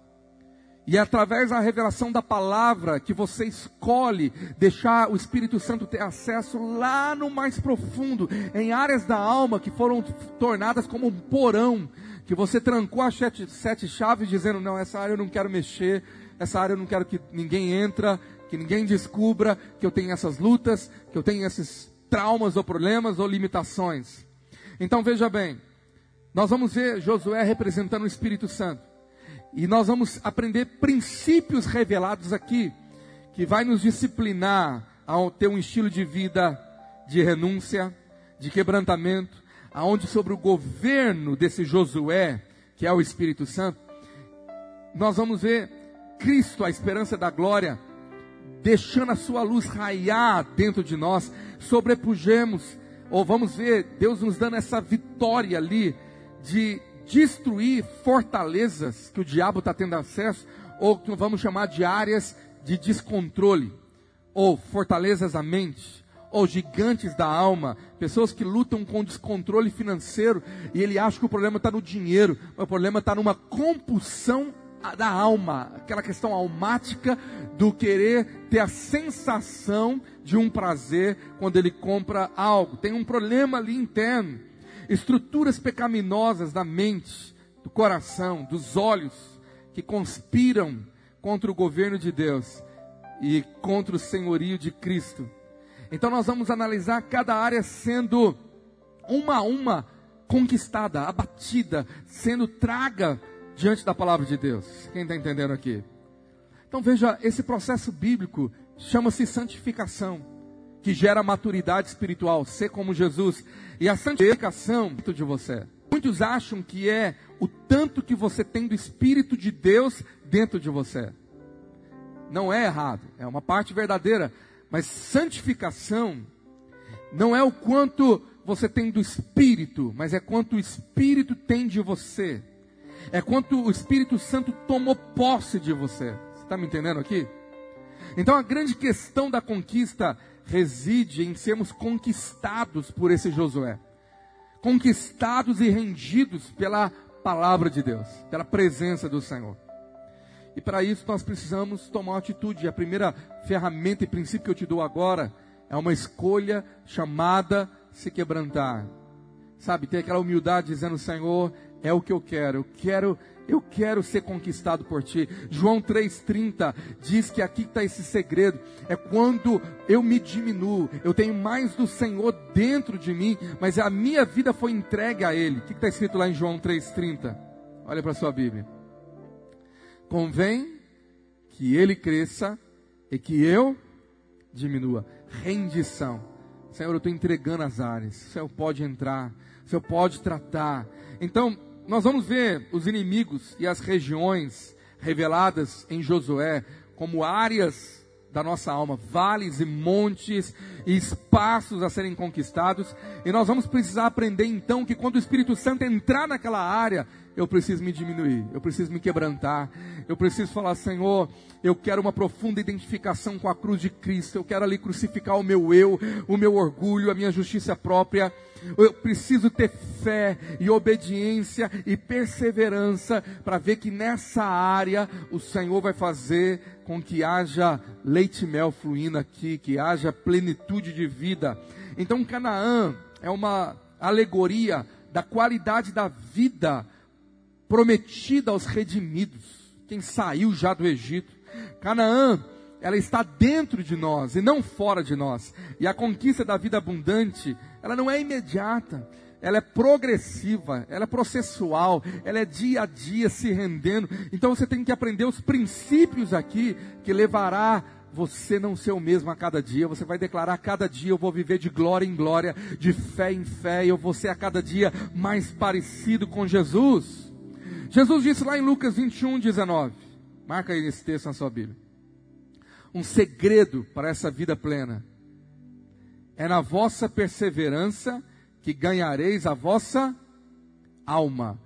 Speaker 1: E é através da revelação da palavra que você escolhe deixar o Espírito Santo ter acesso lá no mais profundo, em áreas da alma que foram tornadas como um porão, que você trancou as sete, sete chaves dizendo, não, essa área eu não quero mexer, essa área eu não quero que ninguém entra, que ninguém descubra que eu tenho essas lutas, que eu tenho esses traumas ou problemas ou limitações. Então veja bem, nós vamos ver Josué representando o Espírito Santo. E nós vamos aprender princípios revelados aqui, que vai nos disciplinar a ter um estilo de vida de renúncia, de quebrantamento, aonde sobre o governo desse Josué, que é o Espírito Santo, nós vamos ver Cristo, a esperança da glória, deixando a sua luz raiar dentro de nós, sobrepujemos, ou vamos ver Deus nos dando essa vitória ali de destruir fortalezas que o diabo está tendo acesso, ou que vamos chamar de áreas de descontrole, ou fortalezas da mente, ou gigantes da alma, pessoas que lutam com descontrole financeiro e ele acha que o problema está no dinheiro, o problema está numa compulsão da alma, aquela questão almática do querer ter a sensação de um prazer quando ele compra algo. Tem um problema ali interno. Estruturas pecaminosas da mente, do coração, dos olhos, que conspiram contra o governo de Deus e contra o senhorio de Cristo. Então nós vamos analisar cada área sendo uma a uma conquistada, abatida, sendo traga diante da palavra de Deus. Quem está entendendo aqui? Então veja, esse processo bíblico chama-se santificação, que gera maturidade espiritual, ser como Jesus. E a santificação de você. Muitos acham que é o tanto que você tem do Espírito de Deus dentro de você. Não é errado, é uma parte verdadeira. Mas santificação não é o quanto você tem do Espírito, mas é quanto o Espírito tem de você é quanto o Espírito Santo tomou posse de você. Você está me entendendo aqui? Então a grande questão da conquista reside em sermos conquistados por esse Josué. Conquistados e rendidos pela palavra de Deus, pela presença do Senhor. E para isso nós precisamos tomar uma atitude. A primeira ferramenta e princípio que eu te dou agora é uma escolha chamada se quebrantar. Sabe, ter aquela humildade dizendo, Senhor, é o que eu quero. Eu quero, eu quero ser conquistado por ti. João 3:30 diz que aqui está esse segredo. É quando eu me diminuo, eu tenho mais do Senhor dentro de mim, mas a minha vida foi entregue a Ele. O que está escrito lá em João 3:30? Olha para a sua Bíblia. Convém que Ele cresça e que eu diminua. Rendição. Senhor, eu estou entregando as áreas. O Senhor pode entrar. O Senhor pode tratar. Então, nós vamos ver os inimigos e as regiões reveladas em Josué como áreas da nossa alma, vales e montes e espaços a serem conquistados. E nós vamos precisar aprender então que quando o Espírito Santo entrar naquela área, eu preciso me diminuir, eu preciso me quebrantar, eu preciso falar, Senhor, eu quero uma profunda identificação com a cruz de Cristo, eu quero ali crucificar o meu eu, o meu orgulho, a minha justiça própria. Eu preciso ter fé e obediência e perseverança para ver que nessa área o Senhor vai fazer com que haja leite e mel fluindo aqui, que haja plenitude de vida. Então Canaã é uma alegoria da qualidade da vida prometida aos redimidos, quem saiu já do Egito. Canaã, ela está dentro de nós e não fora de nós. E a conquista da vida abundante, ela não é imediata, ela é progressiva, ela é processual, ela é dia a dia se rendendo. Então você tem que aprender os princípios aqui que levará você não ser o mesmo a cada dia, você vai declarar a cada dia eu vou viver de glória em glória, de fé em fé, eu vou ser a cada dia mais parecido com Jesus. Jesus disse lá em Lucas 21, 19. Marca aí esse texto na sua Bíblia. Um segredo para essa vida plena é na vossa perseverança que ganhareis a vossa alma.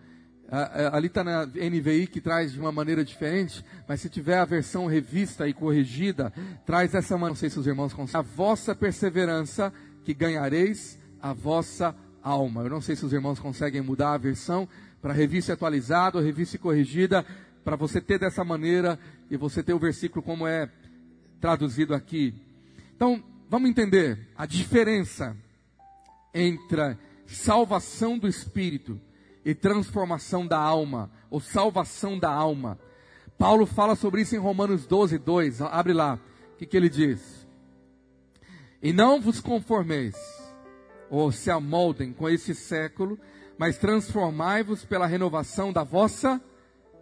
Speaker 1: Ali está na NVI que traz de uma maneira diferente, mas se tiver a versão revista e corrigida, traz essa maneira. Não sei se os irmãos conseguem. A vossa perseverança que ganhareis a vossa alma. Eu não sei se os irmãos conseguem mudar a versão, para revista atualizada ou revista corrigida, para você ter dessa maneira e você ter o versículo como é traduzido aqui. Então, vamos entender a diferença entre salvação do espírito e transformação da alma, ou salvação da alma. Paulo fala sobre isso em Romanos 12, 2. Abre lá. O que, que ele diz? E não vos conformeis, ou se amoldem com esse século, mas transformai-vos pela renovação da vossa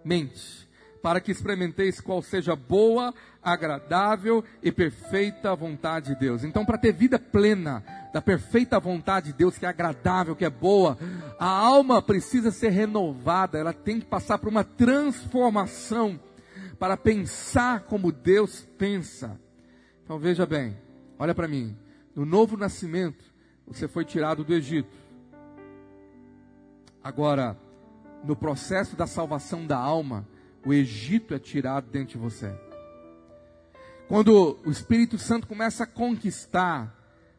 Speaker 1: mente, para que experimenteis qual seja boa, agradável e perfeita vontade de Deus. Então, para ter vida plena da perfeita vontade de Deus, que é agradável, que é boa, a alma precisa ser renovada, ela tem que passar por uma transformação para pensar como Deus pensa. Então, veja bem, olha para mim, no novo nascimento, você foi tirado do Egito Agora, no processo da salvação da alma, o Egito é tirado dentro de você. Quando o Espírito Santo começa a conquistar,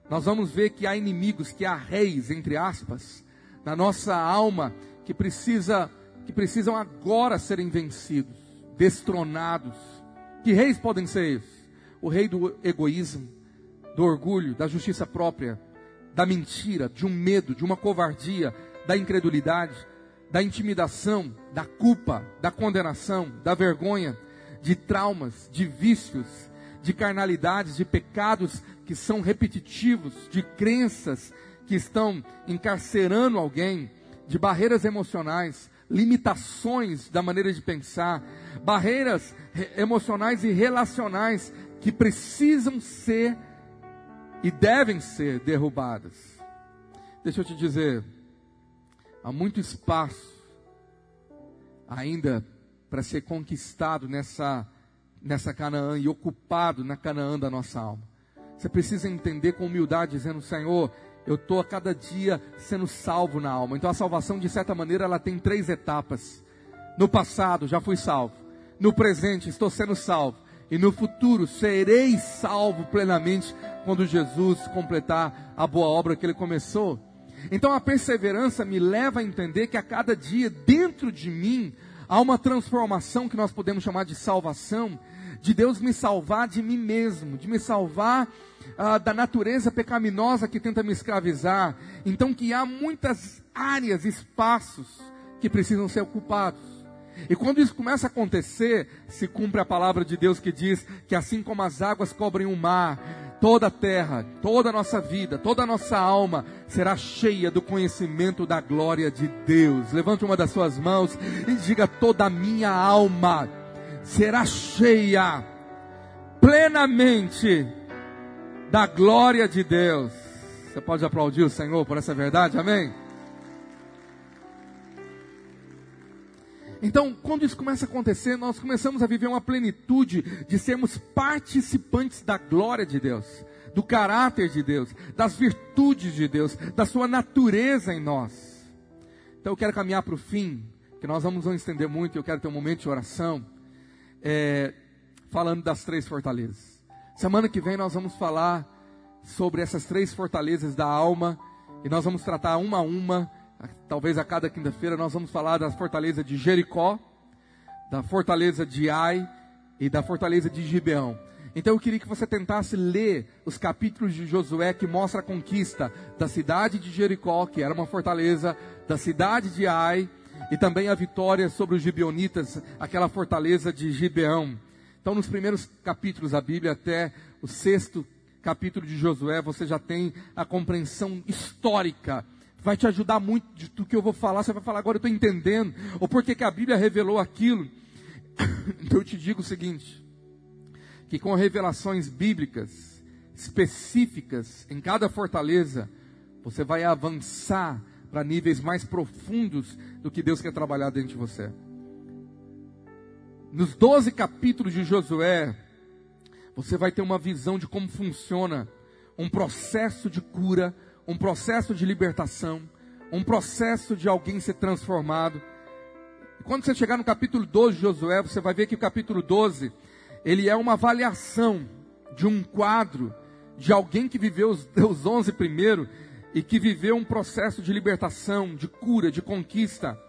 Speaker 1: nós vamos ver que há inimigos, que há reis, entre aspas, na nossa alma que precisa que precisam agora serem vencidos, destronados. Que reis podem ser esses? O rei do egoísmo, do orgulho, da justiça própria, da mentira, de um medo, de uma covardia, da incredulidade, da intimidação, da culpa, da condenação, da vergonha, de traumas, de vícios, de carnalidades, de pecados que são repetitivos, de crenças que estão encarcerando alguém, de barreiras emocionais, limitações da maneira de pensar, barreiras emocionais e relacionais que precisam ser e devem ser derrubadas. Deixa eu te dizer, Há muito espaço ainda para ser conquistado nessa, nessa Canaã e ocupado na Canaã da nossa alma. Você precisa entender com humildade, dizendo: Senhor, eu estou a cada dia sendo salvo na alma. Então a salvação, de certa maneira, ela tem três etapas. No passado, já fui salvo. No presente, estou sendo salvo. E no futuro, serei salvo plenamente quando Jesus completar a boa obra que ele começou. Então a perseverança me leva a entender que a cada dia dentro de mim há uma transformação que nós podemos chamar de salvação, de Deus me salvar de mim mesmo, de me salvar ah, da natureza pecaminosa que tenta me escravizar. Então que há muitas áreas, espaços que precisam ser ocupados. E quando isso começa a acontecer, se cumpre a palavra de Deus que diz que assim como as águas cobrem o mar, toda a terra, toda a nossa vida, toda a nossa alma será cheia do conhecimento da glória de Deus. Levante uma das suas mãos e diga: toda a minha alma será cheia plenamente da glória de Deus. Você pode aplaudir o Senhor por essa verdade, amém? Então, quando isso começa a acontecer, nós começamos a viver uma plenitude de sermos participantes da glória de Deus, do caráter de Deus, das virtudes de Deus, da sua natureza em nós. Então, eu quero caminhar para o fim, que nós vamos não estender muito, eu quero ter um momento de oração, é, falando das três fortalezas. Semana que vem nós vamos falar sobre essas três fortalezas da alma, e nós vamos tratar uma a uma talvez a cada quinta-feira, nós vamos falar da fortaleza de Jericó, da fortaleza de Ai e da fortaleza de Gibeão. Então eu queria que você tentasse ler os capítulos de Josué que mostra a conquista da cidade de Jericó, que era uma fortaleza, da cidade de Ai e também a vitória sobre os gibeonitas, aquela fortaleza de Gibeão. Então nos primeiros capítulos da Bíblia até o sexto capítulo de Josué, você já tem a compreensão histórica vai te ajudar muito do que eu vou falar. Você vai falar, agora eu estou entendendo. Ou porque que a Bíblia revelou aquilo. Então eu te digo o seguinte: que com revelações bíblicas específicas em cada fortaleza, você vai avançar para níveis mais profundos do que Deus quer trabalhar dentro de você. Nos 12 capítulos de Josué, você vai ter uma visão de como funciona um processo de cura um processo de libertação, um processo de alguém ser transformado. Quando você chegar no capítulo 12 de Josué, você vai ver que o capítulo 12, ele é uma avaliação de um quadro de alguém que viveu os, os 11 primeiro e que viveu um processo de libertação, de cura, de conquista.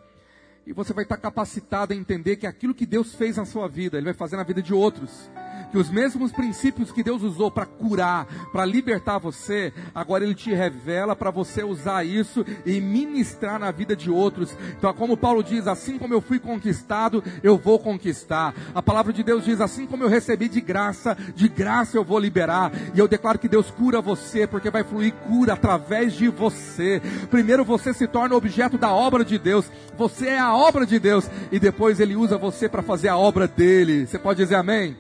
Speaker 1: E você vai estar capacitado a entender que aquilo que Deus fez na sua vida, Ele vai fazer na vida de outros que os mesmos princípios que Deus usou para curar, para libertar você, agora Ele te revela para você usar isso e ministrar na vida de outros. Então, como Paulo diz, assim como eu fui conquistado, eu vou conquistar. A palavra de Deus diz, assim como eu recebi de graça, de graça eu vou liberar. E eu declaro que Deus cura você, porque vai fluir cura através de você. Primeiro você se torna objeto da obra de Deus. Você é a obra de Deus e depois Ele usa você para fazer a obra dele. Você pode dizer amém?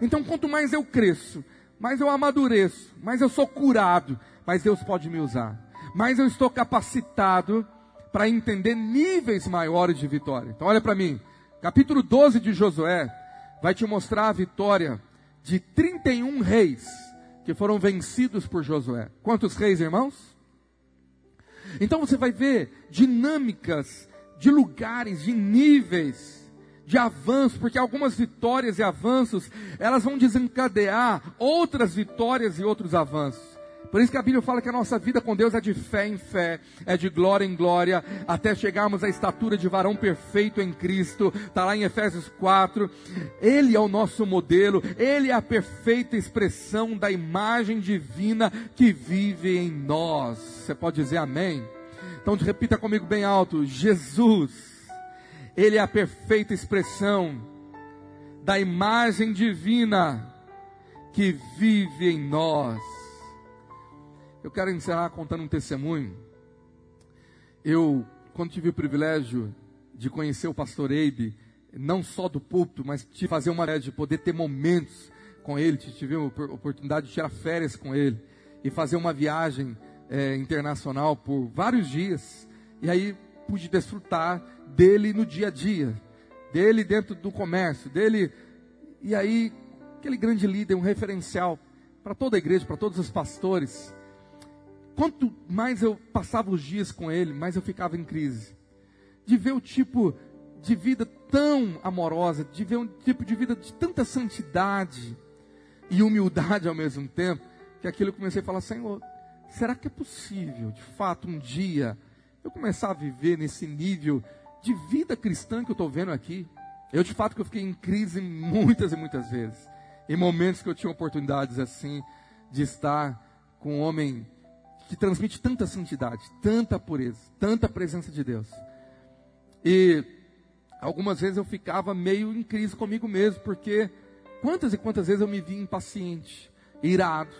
Speaker 1: Então, quanto mais eu cresço, mais eu amadureço, mais eu sou curado, mais Deus pode me usar. Mais eu estou capacitado para entender níveis maiores de vitória. Então, olha para mim. Capítulo 12 de Josué vai te mostrar a vitória de 31 reis que foram vencidos por Josué. Quantos reis, irmãos? Então você vai ver dinâmicas de lugares, de níveis de avanço, porque algumas vitórias e avanços, elas vão desencadear outras vitórias e outros avanços. Por isso que a Bíblia fala que a nossa vida com Deus é de fé em fé, é de glória em glória, até chegarmos à estatura de varão perfeito em Cristo. Está lá em Efésios 4. Ele é o nosso modelo, ele é a perfeita expressão da imagem divina que vive em nós. Você pode dizer amém? Então repita comigo bem alto: Jesus ele é a perfeita expressão da imagem divina que vive em nós. Eu quero encerrar contando um testemunho. Eu, quando tive o privilégio de conhecer o pastor Eibe, não só do púlpito, mas de fazer uma de poder ter momentos com ele, tive a oportunidade de tirar férias com ele e fazer uma viagem é, internacional por vários dias. E aí pude desfrutar dele no dia a dia, dele dentro do comércio, dele. E aí, aquele grande líder, um referencial para toda a igreja, para todos os pastores. Quanto mais eu passava os dias com ele, mais eu ficava em crise. De ver o tipo de vida tão amorosa, de ver um tipo de vida de tanta santidade e humildade ao mesmo tempo, que aquilo eu comecei a falar, Senhor, será que é possível, de fato, um dia eu começar a viver nesse nível de vida cristã que eu estou vendo aqui. Eu, de fato, que eu fiquei em crise muitas e muitas vezes. Em momentos que eu tinha oportunidades assim, de estar com um homem que transmite tanta santidade, tanta pureza, tanta presença de Deus. E algumas vezes eu ficava meio em crise comigo mesmo, porque quantas e quantas vezes eu me vi impaciente, irado,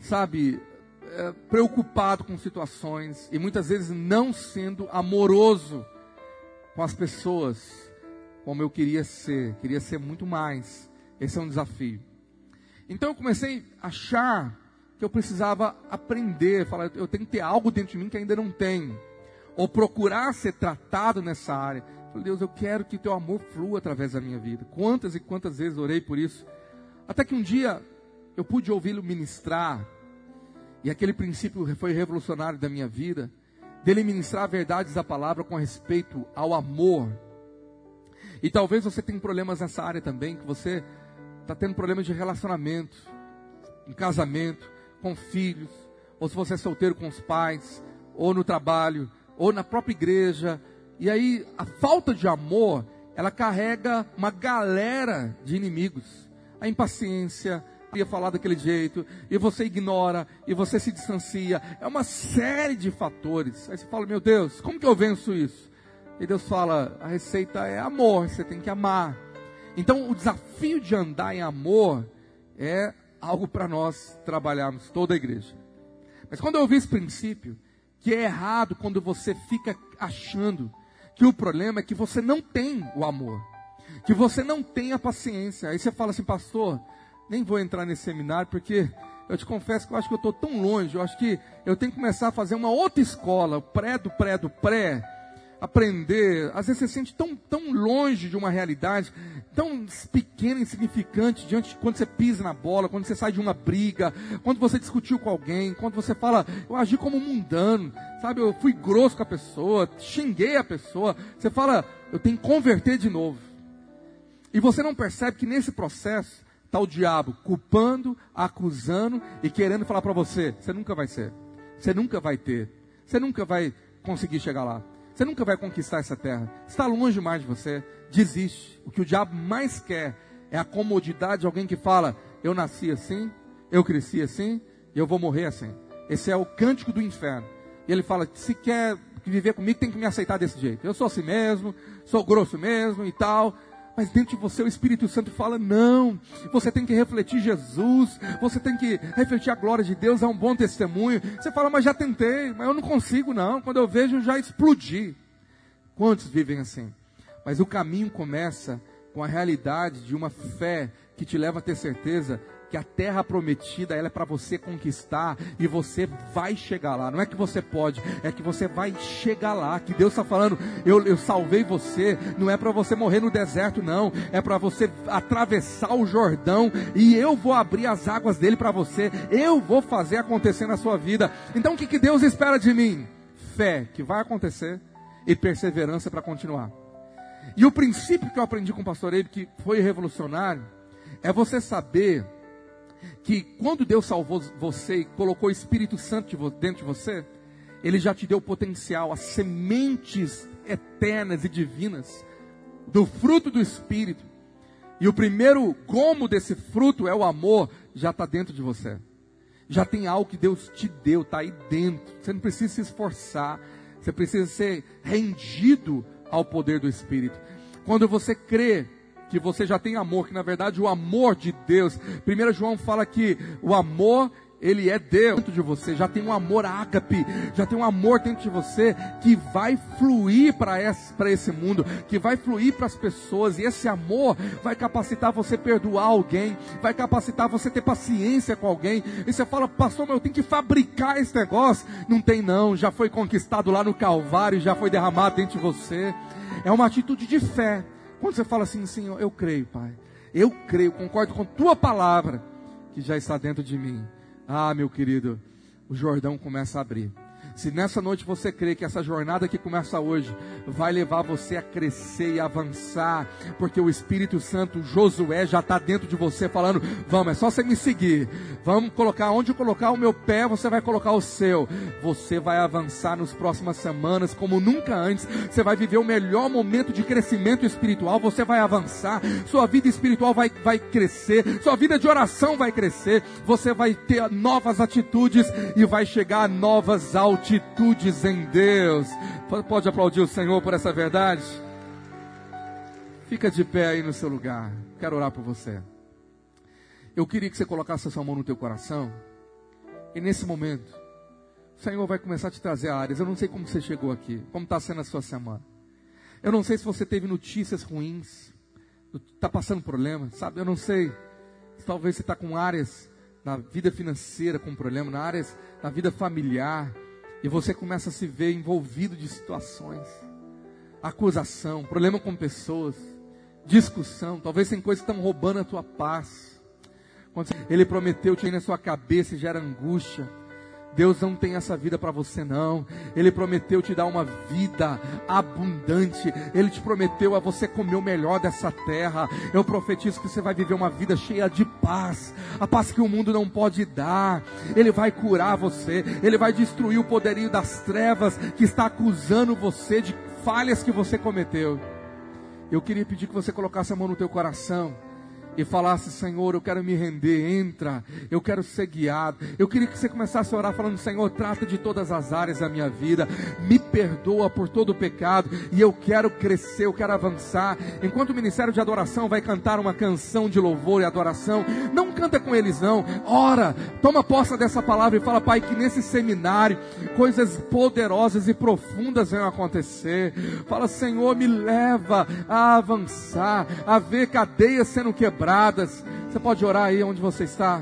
Speaker 1: sabe, é, preocupado com situações e muitas vezes não sendo amoroso com as pessoas como eu queria ser, queria ser muito mais. Esse é um desafio. Então eu comecei a achar que eu precisava aprender, falar, eu tenho que ter algo dentro de mim que ainda não tenho, ou procurar ser tratado nessa área Falei, Deus, eu quero que teu amor flua através da minha vida. Quantas e quantas vezes orei por isso. Até que um dia eu pude ouvi-lo ministrar, e aquele princípio foi revolucionário da minha vida, dele ministrar verdades da palavra com respeito ao amor. E talvez você tenha problemas nessa área também, que você está tendo problemas de relacionamento, em casamento, com filhos, ou se você é solteiro com os pais, ou no trabalho, ou na própria igreja. E aí a falta de amor, ela carrega uma galera de inimigos. A impaciência, ia falar daquele jeito, e você ignora, e você se distancia. É uma série de fatores. Aí você fala, meu Deus, como que eu venço isso? E Deus fala, a receita é amor, você tem que amar. Então o desafio de andar em amor é algo para nós trabalharmos, toda a igreja. Mas quando eu ouvi esse princípio, que é errado quando você fica achando que o problema é que você não tem o amor, que você não tem a paciência. Aí você fala assim, pastor, nem vou entrar nesse seminário porque eu te confesso que eu acho que eu estou tão longe, eu acho que eu tenho que começar a fazer uma outra escola, pré do pré do pré, aprender. Às vezes você se sente tão, tão longe de uma realidade, tão pequena, insignificante, diante de quando você pisa na bola, quando você sai de uma briga, quando você discutiu com alguém, quando você fala, eu agi como mundano, sabe? Eu fui grosso com a pessoa, xinguei a pessoa. Você fala, eu tenho que converter de novo. E você não percebe que nesse processo está o diabo culpando, acusando e querendo falar para você: você nunca vai ser, você nunca vai ter, você nunca vai conseguir chegar lá. Você nunca vai conquistar essa terra. Está longe mais de você. Desiste. O que o diabo mais quer é a comodidade de alguém que fala: Eu nasci assim, eu cresci assim, eu vou morrer assim. Esse é o cântico do inferno. E ele fala: Se quer viver comigo, tem que me aceitar desse jeito. Eu sou assim mesmo, sou grosso mesmo e tal. Mas dentro de você o Espírito Santo fala: não, você tem que refletir Jesus, você tem que refletir a glória de Deus, é um bom testemunho. Você fala, mas já tentei, mas eu não consigo não. Quando eu vejo, já explodi. Quantos vivem assim? Mas o caminho começa com a realidade de uma fé que te leva a ter certeza que a terra prometida ela é para você conquistar e você vai chegar lá. Não é que você pode, é que você vai chegar lá. Que Deus está falando, eu, eu salvei você. Não é para você morrer no deserto, não. É para você atravessar o Jordão e eu vou abrir as águas dele para você. Eu vou fazer acontecer na sua vida. Então o que, que Deus espera de mim? Fé que vai acontecer e perseverança para continuar. E o princípio que eu aprendi com o pastor Ele, que foi revolucionário, é você saber que quando Deus salvou você e colocou o Espírito Santo dentro de você, Ele já te deu potencial, as sementes eternas e divinas do fruto do Espírito. E o primeiro gomo desse fruto é o amor, já está dentro de você. Já tem algo que Deus te deu, está aí dentro. Você não precisa se esforçar, você precisa ser rendido ao poder do Espírito. Quando você crê que você já tem amor, que na verdade o amor de Deus, 1 João fala que o amor ele é Deus dentro de você, já tem um amor ágape, já tem um amor dentro de você que vai fluir para esse, mundo, que vai fluir para as pessoas, e esse amor vai capacitar você perdoar alguém, vai capacitar você ter paciência com alguém. E você fala, pastor, mas eu tenho que fabricar esse negócio. Não tem, não, já foi conquistado lá no Calvário, já foi derramado dentro de você. É uma atitude de fé quando você fala assim, Senhor, eu creio, Pai. Eu creio, concordo com tua palavra que já está dentro de mim. Ah, meu querido, o Jordão começa a abrir. Se nessa noite você crê que essa jornada que começa hoje vai levar você a crescer e avançar, porque o Espírito Santo, Josué, já está dentro de você falando: vamos, é só você me seguir. Vamos colocar onde colocar o meu pé, você vai colocar o seu. Você vai avançar nas próximas semanas como nunca antes. Você vai viver o melhor momento de crescimento espiritual. Você vai avançar, sua vida espiritual vai, vai crescer, sua vida de oração vai crescer. Você vai ter novas atitudes e vai chegar a novas altitudes atitudes em Deus. Pode aplaudir o Senhor por essa verdade? Fica de pé aí no seu lugar. Quero orar por você. Eu queria que você colocasse a sua mão no teu coração. E nesse momento, o Senhor vai começar a te trazer áreas. Eu não sei como você chegou aqui, como está sendo a sua semana. Eu não sei se você teve notícias ruins, está passando problema, sabe? Eu não sei. Talvez você está com áreas na vida financeira com problema, na áreas na vida familiar, e você começa a se ver envolvido de situações. acusação, problema com pessoas, discussão, talvez tem coisas que estão roubando a tua paz. Ele prometeu te na sua cabeça e gera angústia. Deus não tem essa vida para você não. Ele prometeu te dar uma vida abundante. Ele te prometeu a você comer o melhor dessa terra. Eu profetizo que você vai viver uma vida cheia de paz, a paz que o mundo não pode dar. Ele vai curar você. Ele vai destruir o poderio das trevas que está acusando você de falhas que você cometeu. Eu queria pedir que você colocasse a mão no teu coração e falasse: Senhor, eu quero me render, entra, eu quero ser guiado. Eu queria que você começasse a orar falando: Senhor, trata de todas as áreas da minha vida, me perdoa por todo o pecado e eu quero crescer, eu quero avançar. Enquanto o ministério de adoração vai cantar uma canção de louvor e adoração, não canta com eles, não, ora, toma posse dessa palavra e fala, Pai, que nesse seminário coisas poderosas e profundas venham acontecer. Fala, Senhor, me leva a avançar, a ver cadeias sendo quebradas quebradas. Você pode orar aí onde você está?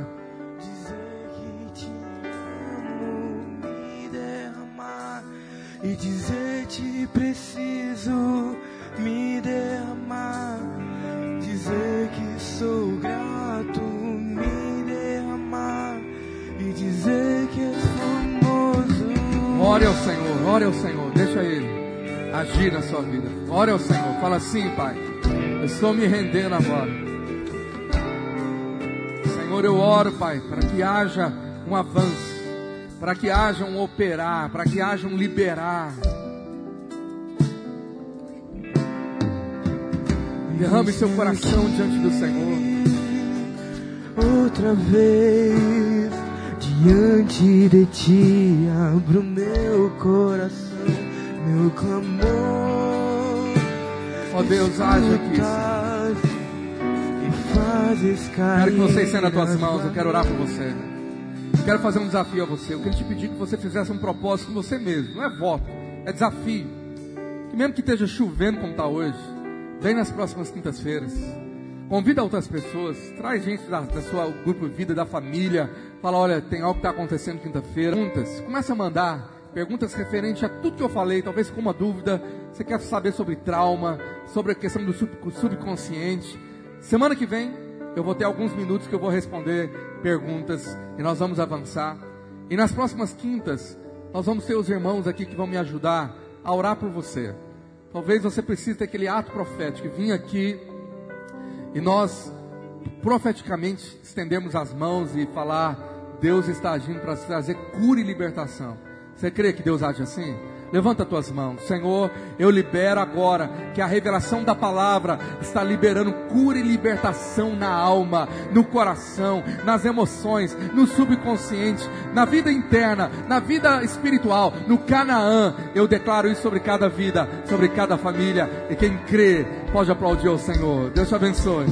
Speaker 2: Dizer que te amo, me derramar e dizer te preciso, me derramar. Dizer que sou grato, me derramar e dizer que és famoso.
Speaker 1: Ore ao Senhor, ore ao Senhor, deixa Ele agir na sua vida. Ore ao Senhor, fala assim, Pai. Eu estou me rendendo agora. Senhor, eu oro, Pai, para que haja um avanço, para que haja um operar, para que haja um liberar. Derrame seu coração diante do Senhor.
Speaker 2: Outra vez diante de ti abro meu coração, meu clamor.
Speaker 1: Ó Deus, age aqui. Senhor. Quero que você estenda as tuas mãos, eu quero orar por você. Quero fazer um desafio a você. Eu quero te pedir que você fizesse um propósito com você mesmo. Não é voto, é desafio. Que mesmo que esteja chovendo como está hoje, vem nas próximas quintas-feiras. Convida outras pessoas, traz gente da, da sua grupo de vida, da família. Fala, olha, tem algo que está acontecendo quinta-feira. Perguntas, começa a mandar perguntas referentes a tudo que eu falei, talvez com uma dúvida. Você quer saber sobre trauma, sobre a questão do subconsciente. Semana que vem eu vou ter alguns minutos que eu vou responder perguntas e nós vamos avançar. E nas próximas quintas, nós vamos ter os irmãos aqui que vão me ajudar a orar por você. Talvez você precise ter aquele ato profético, vir aqui e nós profeticamente estendemos as mãos e falar: Deus está agindo para trazer cura e libertação. Você crê que Deus age assim? Levanta tuas mãos. Senhor, eu libero agora que a revelação da palavra está liberando cura e libertação na alma, no coração, nas emoções, no subconsciente, na vida interna, na vida espiritual, no Canaã. Eu declaro isso sobre cada vida, sobre cada família. E quem crê pode aplaudir o Senhor. Deus te abençoe.